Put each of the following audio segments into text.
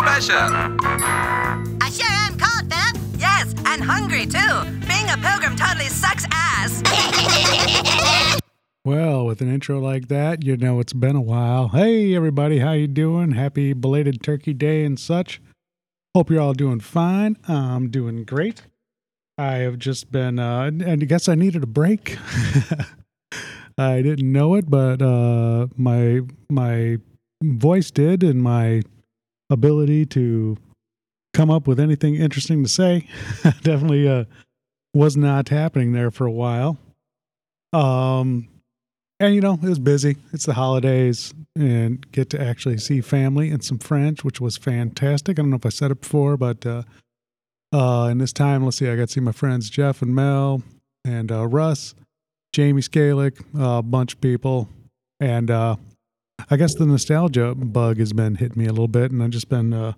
expression. I sure am cold, Philip. Yes, and hungry too. Being a pilgrim totally sucks ass. Well, with an intro like that, you know it's been a while. Hey everybody, how you doing? Happy belated Turkey Day and such. Hope you're all doing fine. I'm doing great. I have just been uh and I guess I needed a break. I didn't know it, but uh my my voice did and my ability to come up with anything interesting to say definitely uh was not happening there for a while. Um and you know, it was busy. It's the holidays and get to actually see family and some friends, which was fantastic. I don't know if I said it before, but uh uh in this time, let's see, I got to see my friends Jeff and Mel and uh Russ, Jamie Scalick, a bunch of people. And uh I guess the nostalgia bug has been hitting me a little bit, and I've just been uh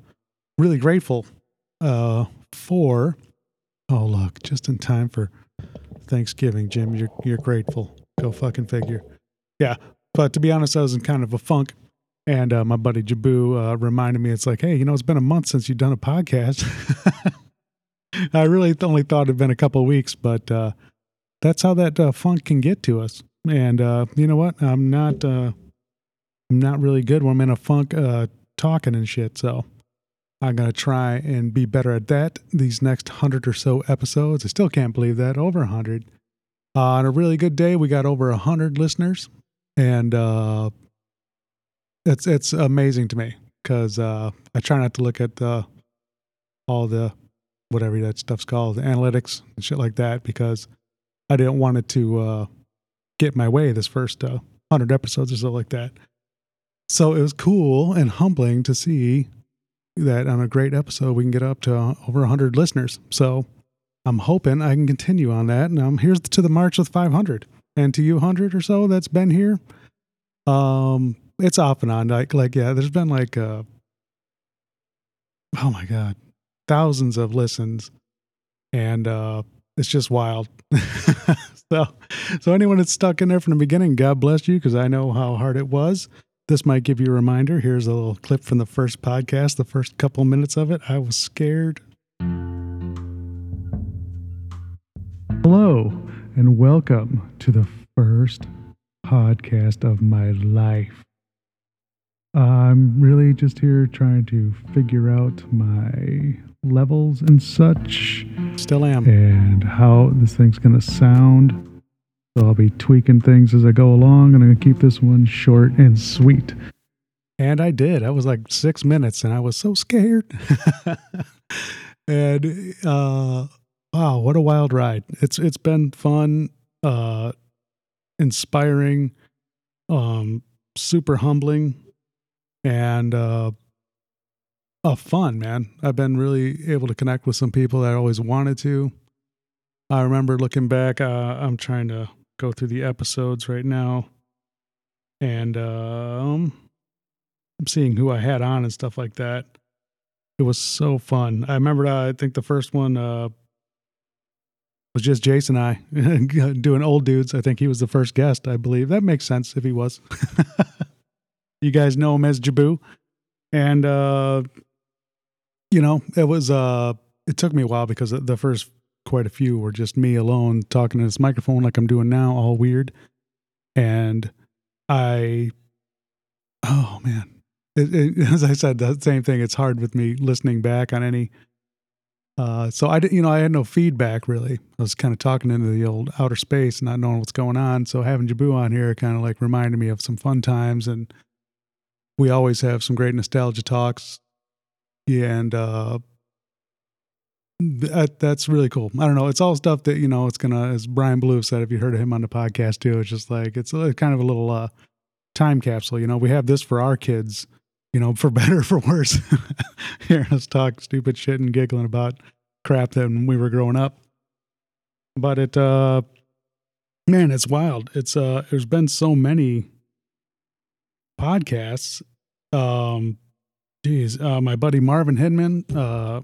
really grateful uh for oh look, just in time for Thanksgiving, Jim. You're you're grateful. Go fucking figure. Yeah. But to be honest, I was in kind of a funk. And uh, my buddy Jabu uh, reminded me, it's like, hey, you know, it's been a month since you've done a podcast. I really only thought it'd been a couple weeks, but uh, that's how that uh, funk can get to us. And you know what? I'm not, Not really good when I'm in a funk uh, talking and shit. So I'm gonna try and be better at that these next hundred or so episodes. I still can't believe that over a hundred. Uh, on a really good day, we got over a hundred listeners, and uh, it's it's amazing to me because uh, I try not to look at the all the whatever that stuff's called, the analytics and shit like that, because I didn't want it to uh, get my way this first uh, hundred episodes or so like that. So it was cool and humbling to see that on a great episode we can get up to over 100 listeners. So I'm hoping I can continue on that. And um, here's to the March with 500, and to you 100 or so that's been here. Um, it's off and on. Like, like yeah, there's been like, uh, oh my god, thousands of listens, and uh, it's just wild. so, so anyone that's stuck in there from the beginning, God bless you, because I know how hard it was. This might give you a reminder. Here's a little clip from the first podcast, the first couple minutes of it. I was scared. Hello, and welcome to the first podcast of my life. I'm really just here trying to figure out my levels and such. Still am. And how this thing's going to sound. So I'll be tweaking things as I go along, and I'm going to keep this one short and sweet. And I did. I was like six minutes, and I was so scared. and uh, wow, what a wild ride! It's it's been fun, uh, inspiring, um, super humbling, and uh, fun, man. I've been really able to connect with some people that I always wanted to. I remember looking back. Uh, I'm trying to go through the episodes right now, and um, I'm seeing who I had on and stuff like that. It was so fun. I remember. Uh, I think the first one uh, was just Jason and I doing old dudes. I think he was the first guest. I believe that makes sense if he was. you guys know him as Jabu, and uh, you know it was. Uh, it took me a while because the first quite a few were just me alone talking to this microphone like I'm doing now, all weird. And I, oh man, it, it, as I said, the same thing. It's hard with me listening back on any. Uh, so I didn't, you know, I had no feedback really. I was kind of talking into the old outer space, not knowing what's going on. So having Jabu on here kind of like reminded me of some fun times, and we always have some great nostalgia talks. Yeah, and uh, that, that's really cool. I don't know. It's all stuff that you know. It's gonna, as Brian Blue said, if you heard of him on the podcast too, it's just like it's a, kind of a little uh, time capsule. You know, we have this for our kids. You know, for better or for worse, hearing us talk stupid shit and giggling about crap that when we were growing up. But it, uh, man, it's wild. It's uh, there's been so many podcasts. Um, geez, uh, my buddy Marvin Hidman, uh,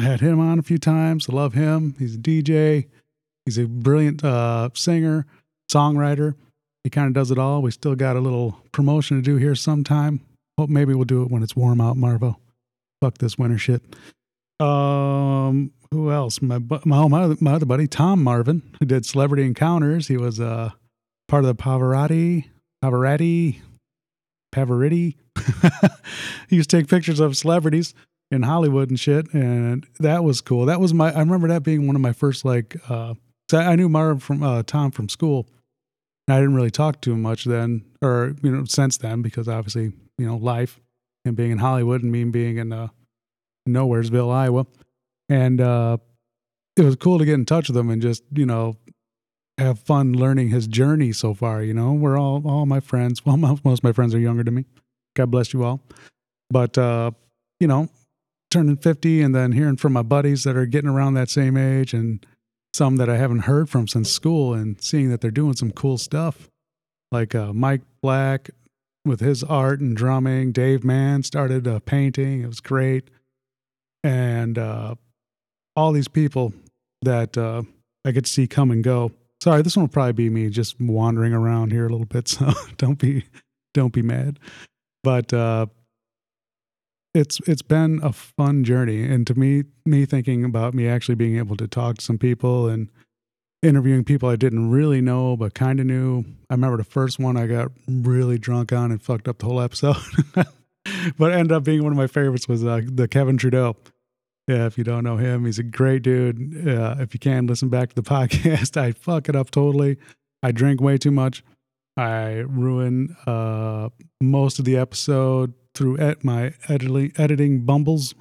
had him on a few times. I love him. He's a DJ. He's a brilliant uh, singer, songwriter. He kind of does it all. We still got a little promotion to do here sometime. Hope maybe we'll do it when it's warm out, Marvo. fuck this winter shit. Um, who else? My my oh, my, other- my other buddy Tom Marvin, who did Celebrity Encounters. He was uh part of the Pavarotti Pavarotti Pavarotti. he used to take pictures of celebrities in Hollywood and shit, and that was cool. That was my. I remember that being one of my first like. uh I, knew Marvin from uh, Tom from school. And I didn't really talk to him much then, or you know, since then, because obviously you know life and being in Hollywood and me being in uh, Nowheresville, Iowa, and uh, it was cool to get in touch with him and just you know have fun learning his journey so far. You know, we're all all my friends. Well, most, most of my friends are younger than me. God bless you all. But uh, you know, turning fifty and then hearing from my buddies that are getting around that same age and some that I haven't heard from since school and seeing that they're doing some cool stuff. Like uh, Mike Black with his art and drumming. Dave Mann started uh, painting. It was great. And uh, all these people that uh, I get to see come and go. Sorry, this one will probably be me just wandering around here a little bit. So don't be don't be mad. But uh, it's it's been a fun journey, and to me, me thinking about me actually being able to talk to some people and interviewing people I didn't really know but kind of knew. I remember the first one I got really drunk on and fucked up the whole episode, but ended up being one of my favorites was uh, the Kevin Trudeau. Yeah, if you don't know him, he's a great dude. Uh, if you can listen back to the podcast, I fuck it up totally. I drink way too much. I ruin uh, most of the episode through et- my editing, editing bumbles.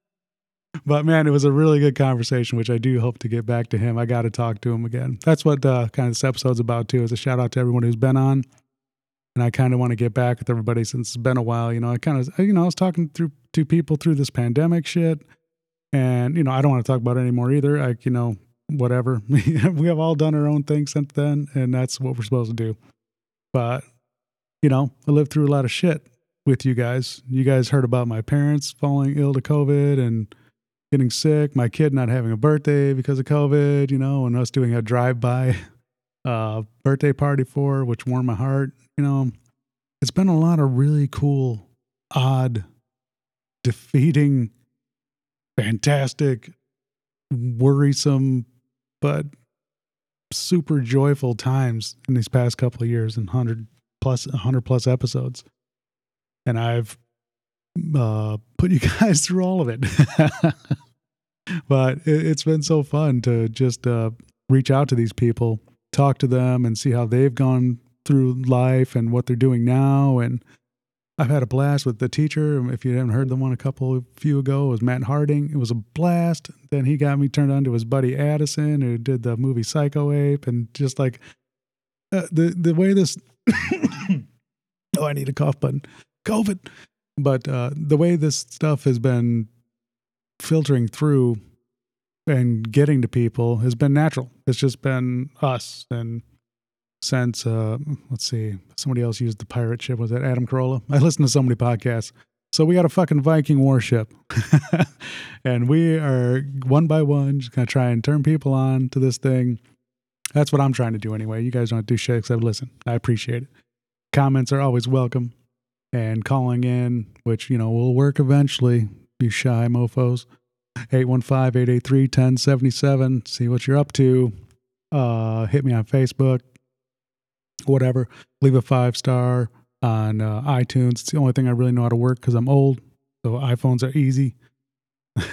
but man, it was a really good conversation, which I do hope to get back to him. I got to talk to him again. That's what uh, kind of this episode's about too. Is a shout out to everyone who's been on, and I kind of want to get back with everybody since it's been a while. You know, I kind of you know I was talking through to people through this pandemic shit, and you know I don't want to talk about it anymore either. Like you know whatever we have all done our own thing since then, and that's what we're supposed to do. But you know, I lived through a lot of shit with you guys. You guys heard about my parents falling ill to COVID and getting sick, my kid not having a birthday because of COVID, you know, and us doing a drive by uh, birthday party for, which warmed my heart. You know, it's been a lot of really cool, odd, defeating, fantastic, worrisome, but super joyful times in these past couple of years and 100 plus 100 plus episodes and i've uh, put you guys through all of it but it, it's been so fun to just uh, reach out to these people talk to them and see how they've gone through life and what they're doing now and I've had a blast with the teacher. If you haven't heard the one a couple few ago, it was Matt Harding. It was a blast. Then he got me turned on to his buddy Addison, who did the movie Psycho Ape, and just like uh, the the way this. oh, I need a cough button. COVID. But uh, the way this stuff has been filtering through and getting to people has been natural. It's just been us and since uh let's see somebody else used the pirate ship. Was that adam carolla? I listen to so many podcasts. So we got a fucking viking warship. And we are one by one just gonna try and turn people on to this thing. That's what i'm trying to do anyway. You guys don't do shit except listen. I appreciate it. Comments are always welcome and calling in which you know will work eventually you shy mofos 815-883-1077 see what you're up to uh hit me on facebook whatever. Leave a five star on uh, iTunes. It's the only thing I really know how to work because I'm old. So iPhones are easy.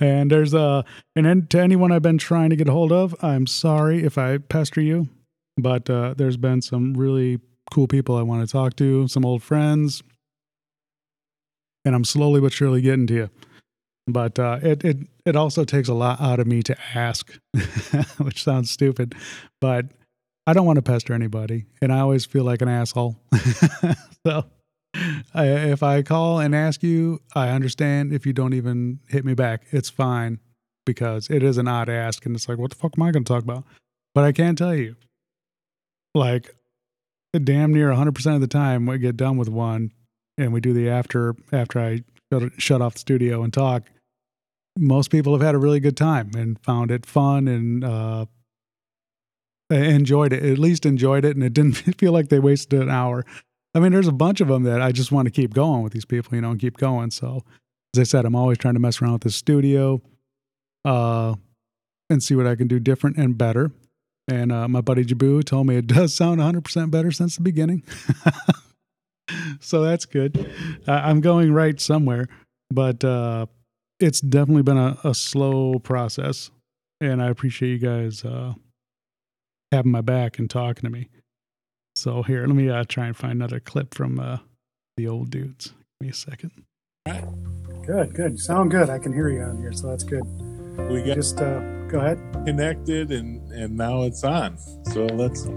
and there's uh, and then to anyone I've been trying to get a hold of, I'm sorry if I pester you, but uh, there's been some really cool people I want to talk to, some old friends, and I'm slowly but surely getting to you. But uh, it it it also takes a lot out of me to ask, which sounds stupid, but I don't want to pester anybody, and I always feel like an asshole. so I, if I call and ask you, I understand. If you don't even hit me back, it's fine because it is an odd ask, and it's like, what the fuck am I going to talk about? But I can tell you, like, damn near 100% of the time, we get done with one, and we do the after after I shut, off the studio and talk most people have had a really good time and found it fun and uh, enjoyed it. At least enjoyed it, and it didn't feel like they wasted an hour. I mean, there's a bunch of them that I just want to keep going with these people, you know, and keep going. So, as I said, I'm always trying to mess around with the studio, uh, and see what I can do different and better. And uh, my buddy Jabu told me it does sound 100% better since the beginning. so that's good. Uh, I'm going right somewhere, but uh, it's definitely been a, a, slow process. And I appreciate you guys uh, having my back and talking to me. So here, let me uh, try and find another clip from uh, the old dudes. Give me a second. Good, good. sound good. I can hear you on here, so that's good. We got just uh, go ahead. Connected, and and now it's on. So that's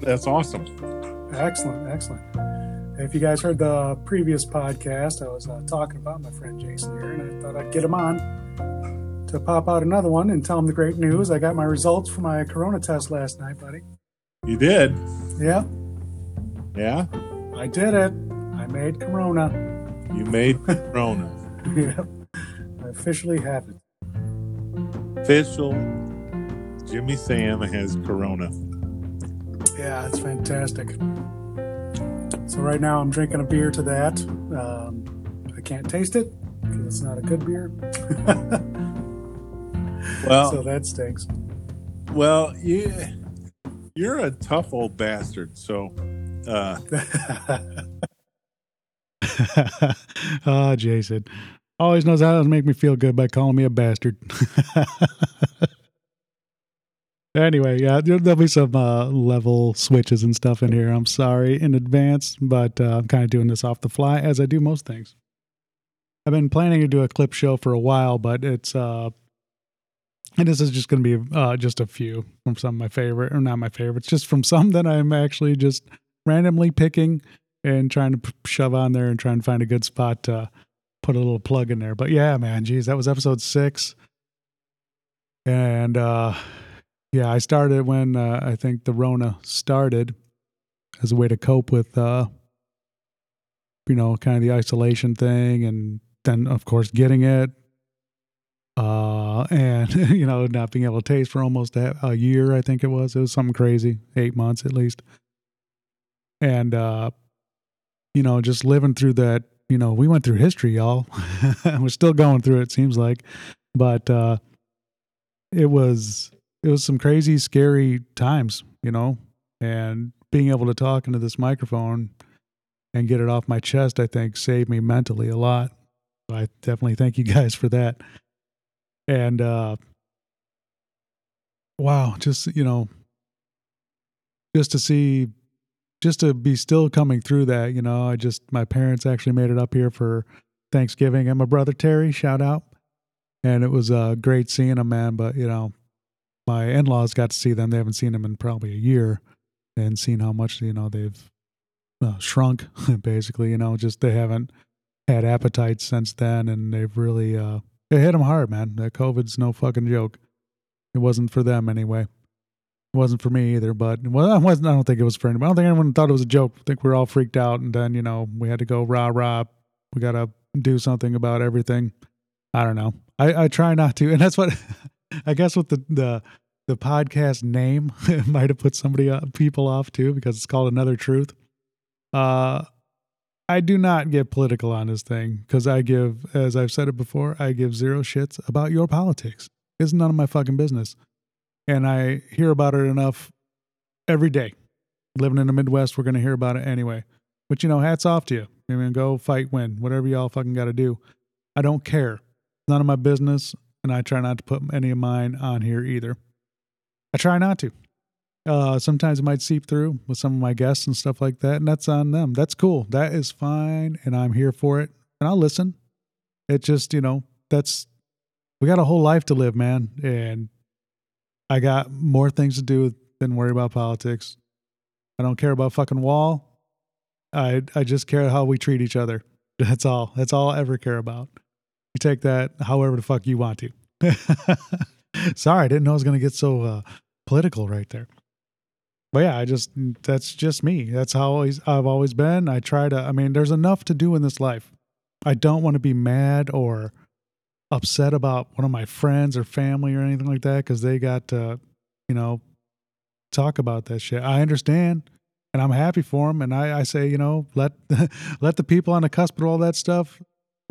that's awesome. Excellent, excellent. If you guys heard the previous podcast, I was uh, talking about my friend Jason here, and I thought I'd get him on to pop out another one and tell him the great news. I got my results for my corona test last night, buddy. You did? Yeah. Yeah? I did it. I made corona. You made corona. yep. I officially have it. Official Jimmy Sam has corona. Yeah, it's fantastic. So right now I'm drinking a beer to that. Um, I can't taste it because it's not a good beer. well, so that stinks. Well, yeah, you're a tough old bastard. So, uh, oh, Jason always knows how to make me feel good by calling me a bastard. Anyway, yeah, there'll be some uh, level switches and stuff in here. I'm sorry in advance, but uh, I'm kind of doing this off the fly as I do most things. I've been planning to do a clip show for a while, but it's uh, and this is just going to be uh, just a few from some of my favorite, or not my favorites, just from some that I'm actually just randomly picking and trying to shove on there and trying to find a good spot to put a little plug in there. But yeah, man, geez, that was episode six, and uh yeah, I started when uh, I think the Rona started as a way to cope with, uh, you know, kind of the isolation thing, and then of course getting it, uh, and you know, not being able to taste for almost a, a, year. I think it was. It was something crazy, eight months at least, and uh, you know, just living through that. You know, we went through history, y'all. We're still going through it. Seems like, but uh, it was it was some crazy, scary times, you know, and being able to talk into this microphone and get it off my chest, I think saved me mentally a lot. I definitely thank you guys for that. And, uh, wow, just, you know, just to see, just to be still coming through that, you know, I just, my parents actually made it up here for Thanksgiving and my brother Terry, shout out. And it was uh, great seeing him, man. But, you know, my in-laws got to see them. They haven't seen them in probably a year, and seen how much you know they've uh, shrunk. Basically, you know, just they haven't had appetites since then, and they've really uh, it hit them hard, man. That COVID's no fucking joke. It wasn't for them anyway. It wasn't for me either. But well, I wasn't. I don't think it was for anyone. I don't think anyone thought it was a joke. I think we are all freaked out, and then you know we had to go rah rah. We got to do something about everything. I don't know. I, I try not to, and that's what I guess with the the the podcast name it might have put somebody uh, people off too because it's called Another Truth. Uh, I do not get political on this thing because I give, as I've said it before, I give zero shits about your politics. It's none of my fucking business, and I hear about it enough every day. Living in the Midwest, we're gonna hear about it anyway. But you know, hats off to you. I mean, go fight, win, whatever y'all fucking got to do. I don't care. None of my business and I try not to put any of mine on here either. I try not to. Uh, sometimes it might seep through with some of my guests and stuff like that, and that's on them. That's cool. That is fine, and I'm here for it, and I'll listen. It just, you know, that's we got a whole life to live, man, and I got more things to do than worry about politics. I don't care about fucking wall. I I just care how we treat each other. That's all. That's all I ever care about. You take that however the fuck you want to. Sorry, I didn't know I was going to get so uh, political right there. But yeah, I just that's just me. That's how I've always been. I try to. I mean, there's enough to do in this life. I don't want to be mad or upset about one of my friends or family or anything like that because they got to, you know, talk about that shit. I understand. and I'm happy for them. And I, I say, you know, let let the people on the cusp of all that stuff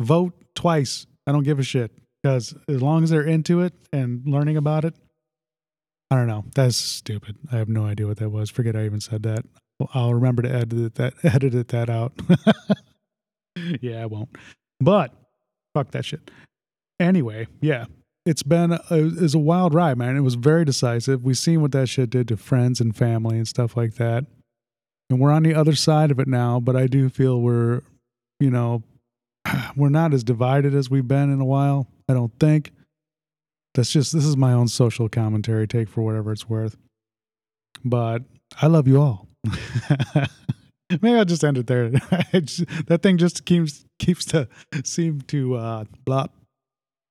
vote twice. I don't give a shit because as long as they're into it and learning about it, I don't know. That's stupid. I have no idea what that was. Forget I even said that. I'll remember to edit that edit that out. yeah, I won't. But fuck that shit. Anyway, yeah, it's been a, a wild ride, man. It was very decisive. We've seen what that shit did to friends and family and stuff like that. And we're on the other side of it now, but I do feel we're, you know, we're not as divided as we've been in a while. I don't think. That's just this is my own social commentary take for whatever it's worth. But I love you all. Maybe I'll just end it there. that thing just keeps keeps to seem to uh blop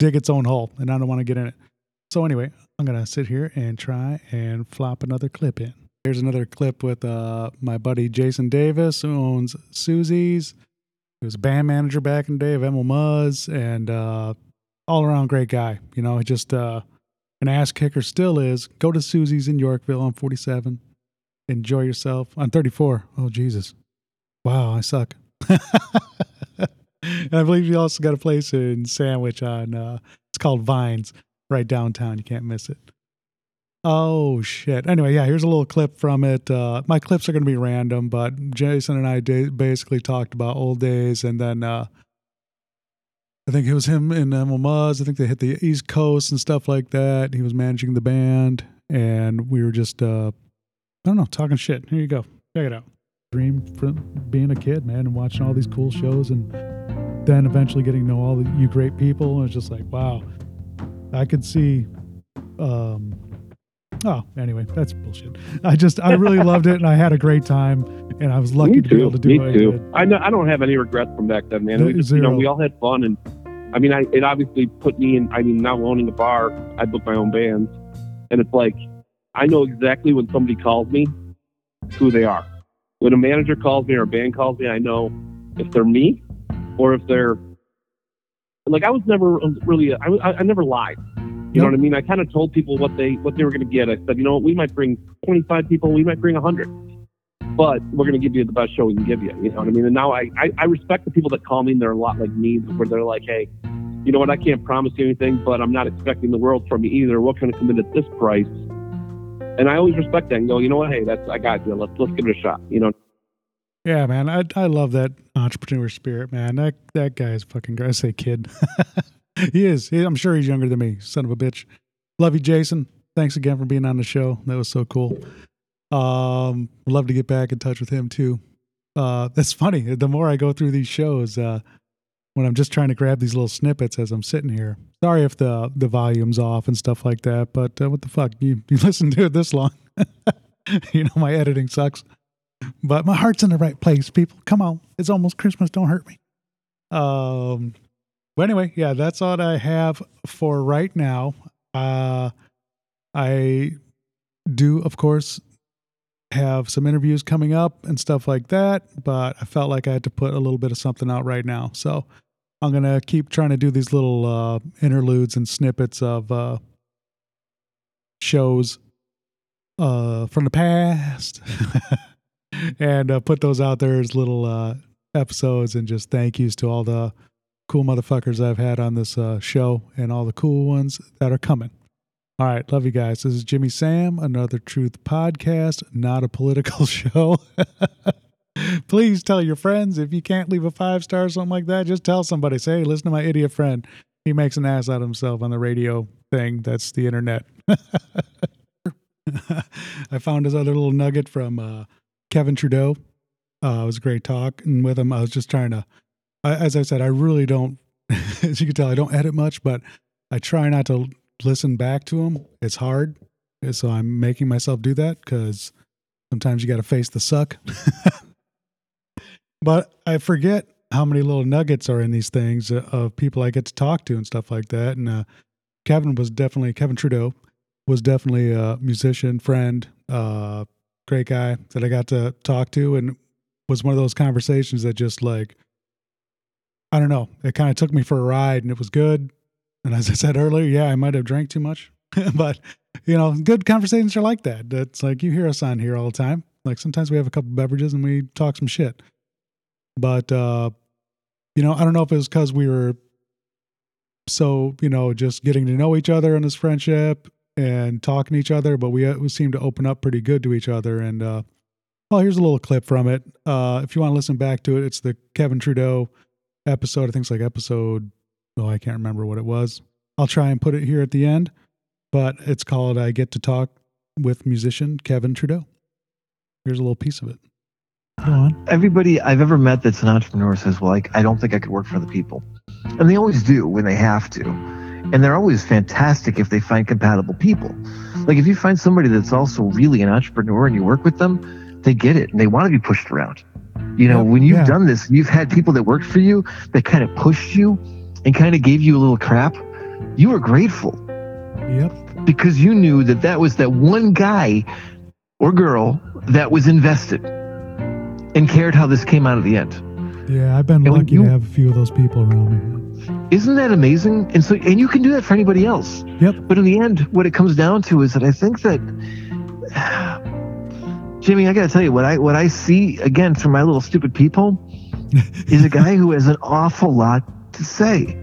dig its own hole and I don't want to get in it. So anyway, I'm gonna sit here and try and flop another clip in. Here's another clip with uh my buddy Jason Davis who owns Susie's. He was a band manager back in the day of Emil Muzz and uh all around great guy. You know, just uh an ass kicker still is. Go to Susie's in Yorkville on 47 enjoy yourself on 34 oh jesus wow i suck and i believe you also got a place in sandwich on uh it's called vines right downtown you can't miss it oh shit anyway yeah here's a little clip from it uh my clips are going to be random but jason and i da- basically talked about old days and then uh I think it was him and Emil Muzz. I think they hit the East Coast and stuff like that. He was managing the band, and we were just uh, I don't know, talking shit. Here you go. Check it out. Dream from being a kid, man, and watching all these cool shows, and then eventually getting to know all the, you great people. And it's just like, wow, I could see. Um, oh, anyway, that's bullshit. I just, I really loved it, and I had a great time, and I was lucky to be able to do Me what too. I did. I know, I don't have any regrets from back then, man. We just, you know, we all had fun, and I mean, I it obviously put me in. I mean, now owning a bar, I book my own bands, and it's like I know exactly when somebody calls me who they are. When a manager calls me or a band calls me, I know if they're me or if they're like I was never really I, I, I never lied. You know what I mean? I kind of told people what they what they were going to get. I said, you know, what, we might bring 25 people, we might bring 100, but we're going to give you the best show we can give you. You know what I mean? And now I, I I respect the people that call me and they're a lot like me, where they're like, hey, you know what? I can't promise you anything, but I'm not expecting the world from you either. What can I come in at this price? And I always respect that and go, you know what? Hey, that's I got you. Let's let's give it a shot. You know, Yeah, man, I I love that entrepreneur spirit, man. That that guy is fucking. I say kid, he is. He- I'm sure he's younger than me. Son of a bitch. Love you, Jason. Thanks again for being on the show. That was so cool. Um, love to get back in touch with him too. Uh, that's funny. The more I go through these shows, uh, when I'm just trying to grab these little snippets as I'm sitting here. Sorry if the the volume's off and stuff like that, but uh, what the fuck? You you listen to it this long? you know my editing sucks. But my heart's in the right place people. Come on. It's almost christmas. Don't hurt me. Um but anyway yeah that's all i have for right now. Uh i do of course have some interviews coming up and stuff like that but i felt like i had to put a little bit of something out right now. So i'm gonna keep trying to do these little uh interludes and snippets of uh shows uh from the past and uh, put those out there as little uh episodes and just thank yous to all the cool motherfuckers I've had on this uh show and all the cool ones that are coming. All right, love you guys. This is Jimmy Sam, another truth podcast, not a political show. Please tell your friends if you can't leave a five star or something like that, just tell somebody. Say, hey, listen to my idiot friend. He makes an ass out of himself on the radio thing. That's the internet. I found his other little nugget from uh, Kevin Trudeau. Uh, it was a great talk, and with him, I was just trying to. I, as I said, I really don't. As you can tell, I don't edit much, but I try not to listen back to him. It's hard, so I'm making myself do that because sometimes you got to face the suck. but I forget how many little nuggets are in these things uh, of people I get to talk to and stuff like that. And uh, Kevin was definitely Kevin Trudeau was definitely a musician friend, uh, great guy that I got to talk to, and was one of those conversations that just like I don't know, it kind of took me for a ride, and it was good. And as I said earlier, yeah, I might have drank too much, but you know, good conversations are like that. That's like you hear us on here all the time. Like sometimes we have a couple beverages and we talk some shit. But uh, you know, I don't know if it was because we were so you know just getting to know each other in this friendship and talking to each other, but we, uh, we seem to open up pretty good to each other. And uh, well, here's a little clip from it. Uh, if you want to listen back to it, it's the Kevin Trudeau episode. I think it's like episode. Oh, I can't remember what it was. I'll try and put it here at the end, but it's called "I Get to Talk with Musician Kevin Trudeau." Here's a little piece of it. Everybody I've ever met that's an entrepreneur says, "Well, like I don't think I could work for the people," and they always do when they have to, and they're always fantastic if they find compatible people. Like if you find somebody that's also really an entrepreneur and you work with them, they get it and they want to be pushed around. You know, Yep, when you've yeah. done this, you've had people that worked for you that kind of pushed you and kind of gave you a little crap. You were grateful Yep. because you knew that that was that one guy or girl that was invested and cared how this came out at the end. Yeah, I've been And lucky you- to have a few of those people around me. Isn't that amazing? And so, and you can do that for anybody else. Yep. But in the end, what it comes down to is that I think that, Jimmy, I got to tell you what I what I see again through my little stupid people is a guy who has an awful lot to say.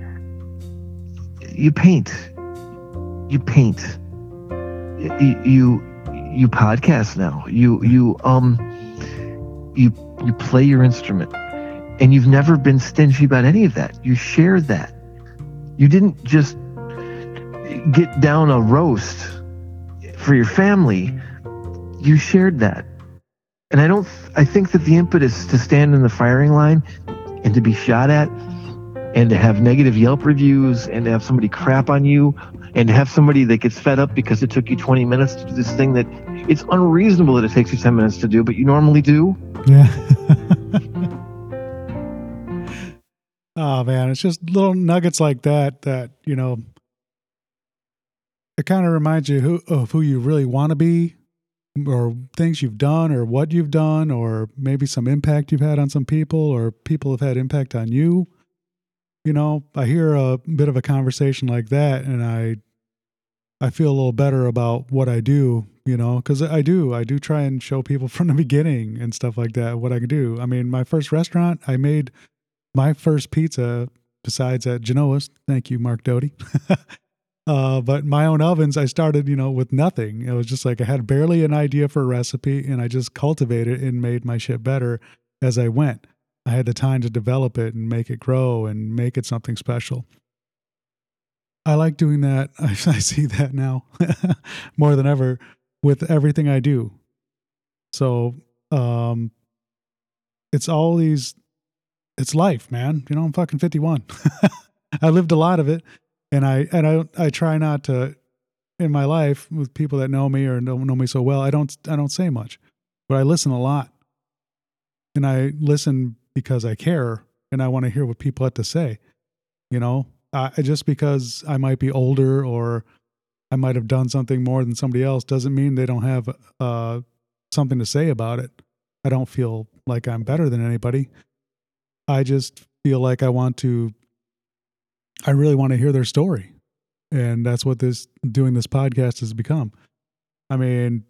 You paint, you paint, you you, you podcast now. You you um you you play your instrument and you've never been stingy about any of that. You shared that. You didn't just get down a roast for your family. You shared that. And I don't I think that the impetus to stand in the firing line and to be shot at and to have negative Yelp reviews and to have somebody crap on you and have somebody that gets fed up because it took you 20 minutes to do this thing that it's unreasonable that it takes you 10 minutes to do, but you normally do. Yeah. oh man, it's just little nuggets like that that you know. It kind of reminds you who of who you really want to be, or things you've done, or what you've done, or maybe some impact you've had on some people, or people have had impact on you. You know, I hear a bit of a conversation like that, and I, I feel a little better about what I do you know because i do i do try and show people from the beginning and stuff like that what i can do. I mean my first restaurant i made my first pizza besides at genoa's thank you mark doty. Uh, but my own ovens i started you know with nothing. It was just like i had barely an idea for a recipe and i just cultivated it and made my shit better as i went i had the time to develop it and make it grow and make it something special I like doing that. I, see that now more than ever with everything I do. So, um, it's all these, it's life, man. You know, I'm fucking 51. I lived a lot of it and I, and I, I try not to in my life with people that know me or don't know me so well. I don't, I don't say much, but I listen a lot and I listen because I care and I want to hear what people have to say, you know, uh, just because I might be older or I might have done something more than somebody else doesn't mean they don't have uh, something to say about it. I don't feel like I'm better than anybody. I just feel like I want to, I really want to hear their story. And that's what this doing this podcast has become. I mean,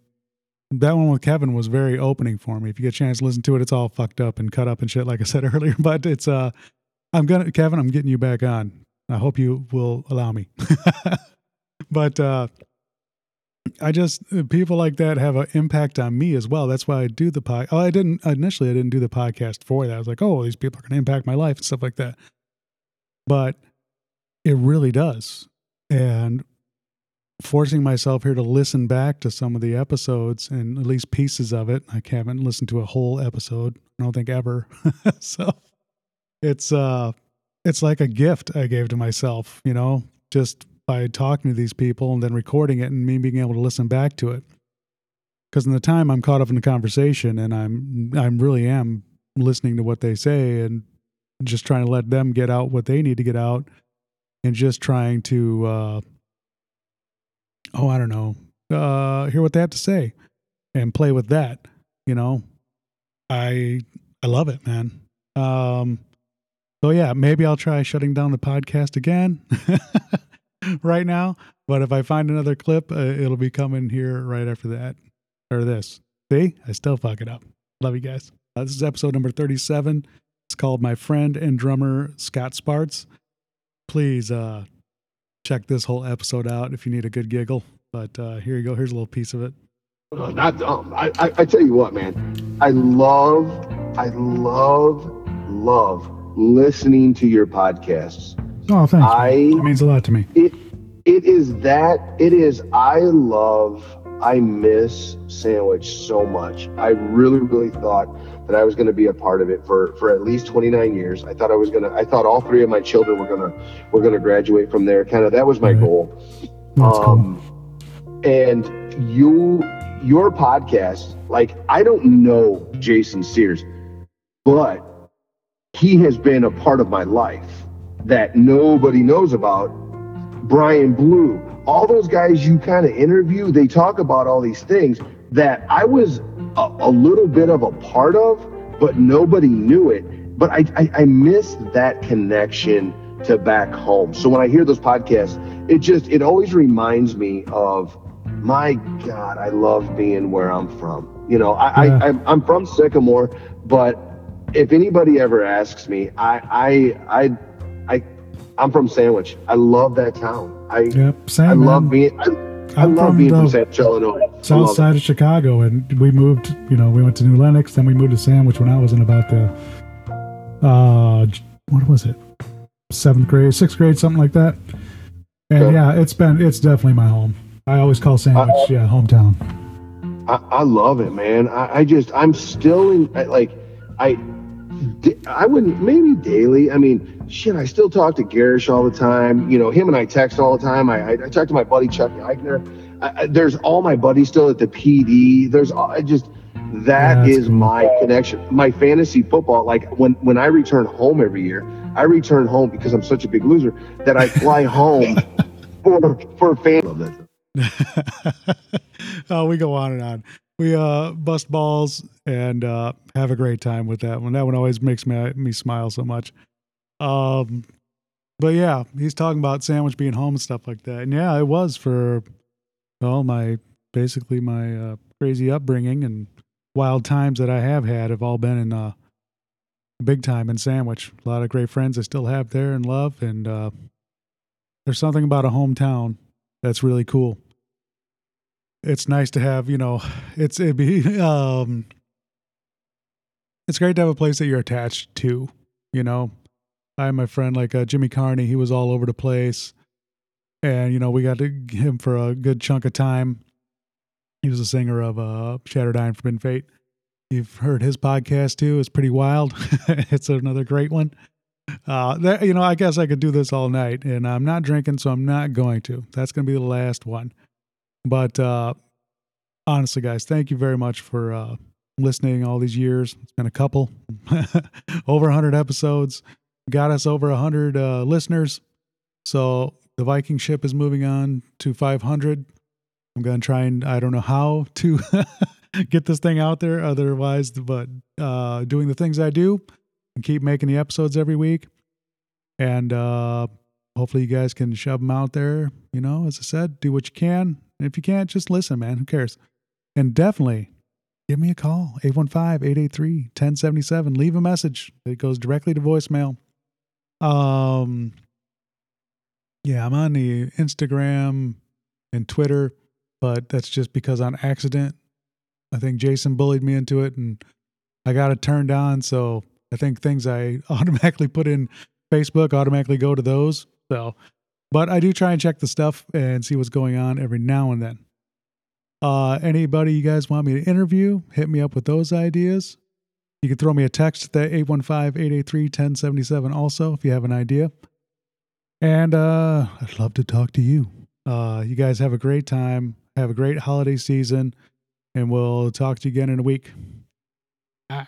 that one with Kevin was very opening for me. If you get a chance to listen to it, it's all fucked up and cut up and shit, like I said earlier. But it's, uh, I'm gonna, Kevin, I'm getting you back on. I hope you will allow me. but uh, I just people like that have an impact on me as well. That's why I do the pod. Oh, I didn't initially. I didn't do the podcast for that. I was like, oh, these people are going to impact my life and stuff like that. But it really does, and forcing myself here to listen back to some of the episodes and at least pieces of it. I haven't listened to a whole episode. I don't think ever. so it's uh it's like a gift I gave to myself, you know, just by talking to these people and then recording it and me being able to listen back to it. Because in the time I'm caught up in the conversation and I'm I'm really am listening to what they say and just trying to let them get out what they need to get out and just trying to uh oh I don't know uh hear what they have to say and play with that, you know. I I love it, man. Um so yeah, maybe I'll try shutting down the podcast again right now. But if I find another clip, uh, it'll be coming here right after that or this. See, I still fuck it up. Love you guys. Uh, this is episode number 37. It's called My Friend and Drummer Scott Sparts. Please uh, check this whole episode out if you need a good giggle. But uh, here you go. Here's a little piece of it. Not dumb. I, I, I tell you what, man. I love, I love, love listening to your podcasts. Oh, thanks. I it means a lot to me. it it is that it is I love I miss sandwich so much. I really really thought that I was going to be a part of it for for at least 29 years. I thought I was going to I thought all three of my children were going to were going to graduate from there. Kind of that was my Right. goal. That's cool. Um, and you your podcast like I don't know Jason Sears, but he has been a part of my life that nobody knows about. Brian Blue, all those guys you kind of interview, they talk about all these things that I was a, a little bit of a part of, but nobody knew it. But I, I, I miss that connection to back home. So when I hear those podcasts, it just, it always reminds me of, my God, I love being where I'm from. You know, I, Yeah. I, I'm, I'm from Sycamore, but if anybody ever asks me, I, I, I, I, I'm from Sandwich. I love that town. I, Yep. Same. I love being, I, I I'm love from being the from Sandwich, Illinois. South love it. side of Chicago, and we moved. You know, we went to New Lenox, then we moved to Sandwich when I was in about the, uh, what was it, seventh grade, sixth grade, something like that. And Okay. yeah, it's been, it's definitely my home. I always call Sandwich, Uh, yeah, hometown. I, I love it, man. I, I just, I'm still in, I, like, I, di- I wouldn't, maybe daily. I mean, shit, I still talk to Garish all the time. You know, him and I text all the time. I, I, I talk to my buddy Chuck Eichner. I, I, there's all my buddies still at the PD. There's, all, I just, that that's is cool. my connection. My fantasy football, like when, when I return home every year, I return home because I'm such a big loser that I fly home for, for fan. Oh, we go on and on. We uh bust balls and uh have a great time with that one. That one always makes me me smile so much. Um but yeah, he's talking about sandwich being home and stuff like that. And yeah, it was for well, my basically my uh, crazy upbringing and wild times that I have had have all been in uh big time in sandwich. A lot of great friends I still have there and love and uh there's something about a hometown that's really cool it's nice to have you know it's it be um it's great to have a place that you're attached to you know. I have my friend like uh, jimmy carney he was all over the place. And you know we got to him for a good chunk of time. He was a singer of uh shattered iron forbidden fate. You've heard his podcast too. It's pretty wild. It's another great one. Uh that, you know i guess i could do this all night and i'm not drinking so i'm not going to. That's going to be the last one but uh, honestly, guys, thank you very much for uh, listening all these years. It's been a couple, over 100 episodes, got us over 100 uh, listeners. So the Viking ship is moving on to 500. I'm going to try and, I don't know how to get this thing out there otherwise, but uh, doing the things I do and keep making the episodes every week. And uh, hopefully you guys can shove them out there. You know, as I said, do what you can. And if you can't, just listen, man. Who cares? And definitely give me a call 815 883 1077. Leave a message. It goes directly to voicemail. Um, yeah, I'm on the Instagram and Twitter, but that's just because on accident. I think Jason bullied me into it and I got it turned on. So I think things I automatically put in Facebook automatically go to those. So, but I do try and check the stuff and see what's going on every now and then. Uh, anybody you guys want me to interview, hit me up with those ideas. You can throw me a text at that 815-883-1077 also if you have an idea. And uh, I'd love to talk to you. Uh, you guys have a great time. Have a great holiday season. And we'll talk to you again in a week. Bye.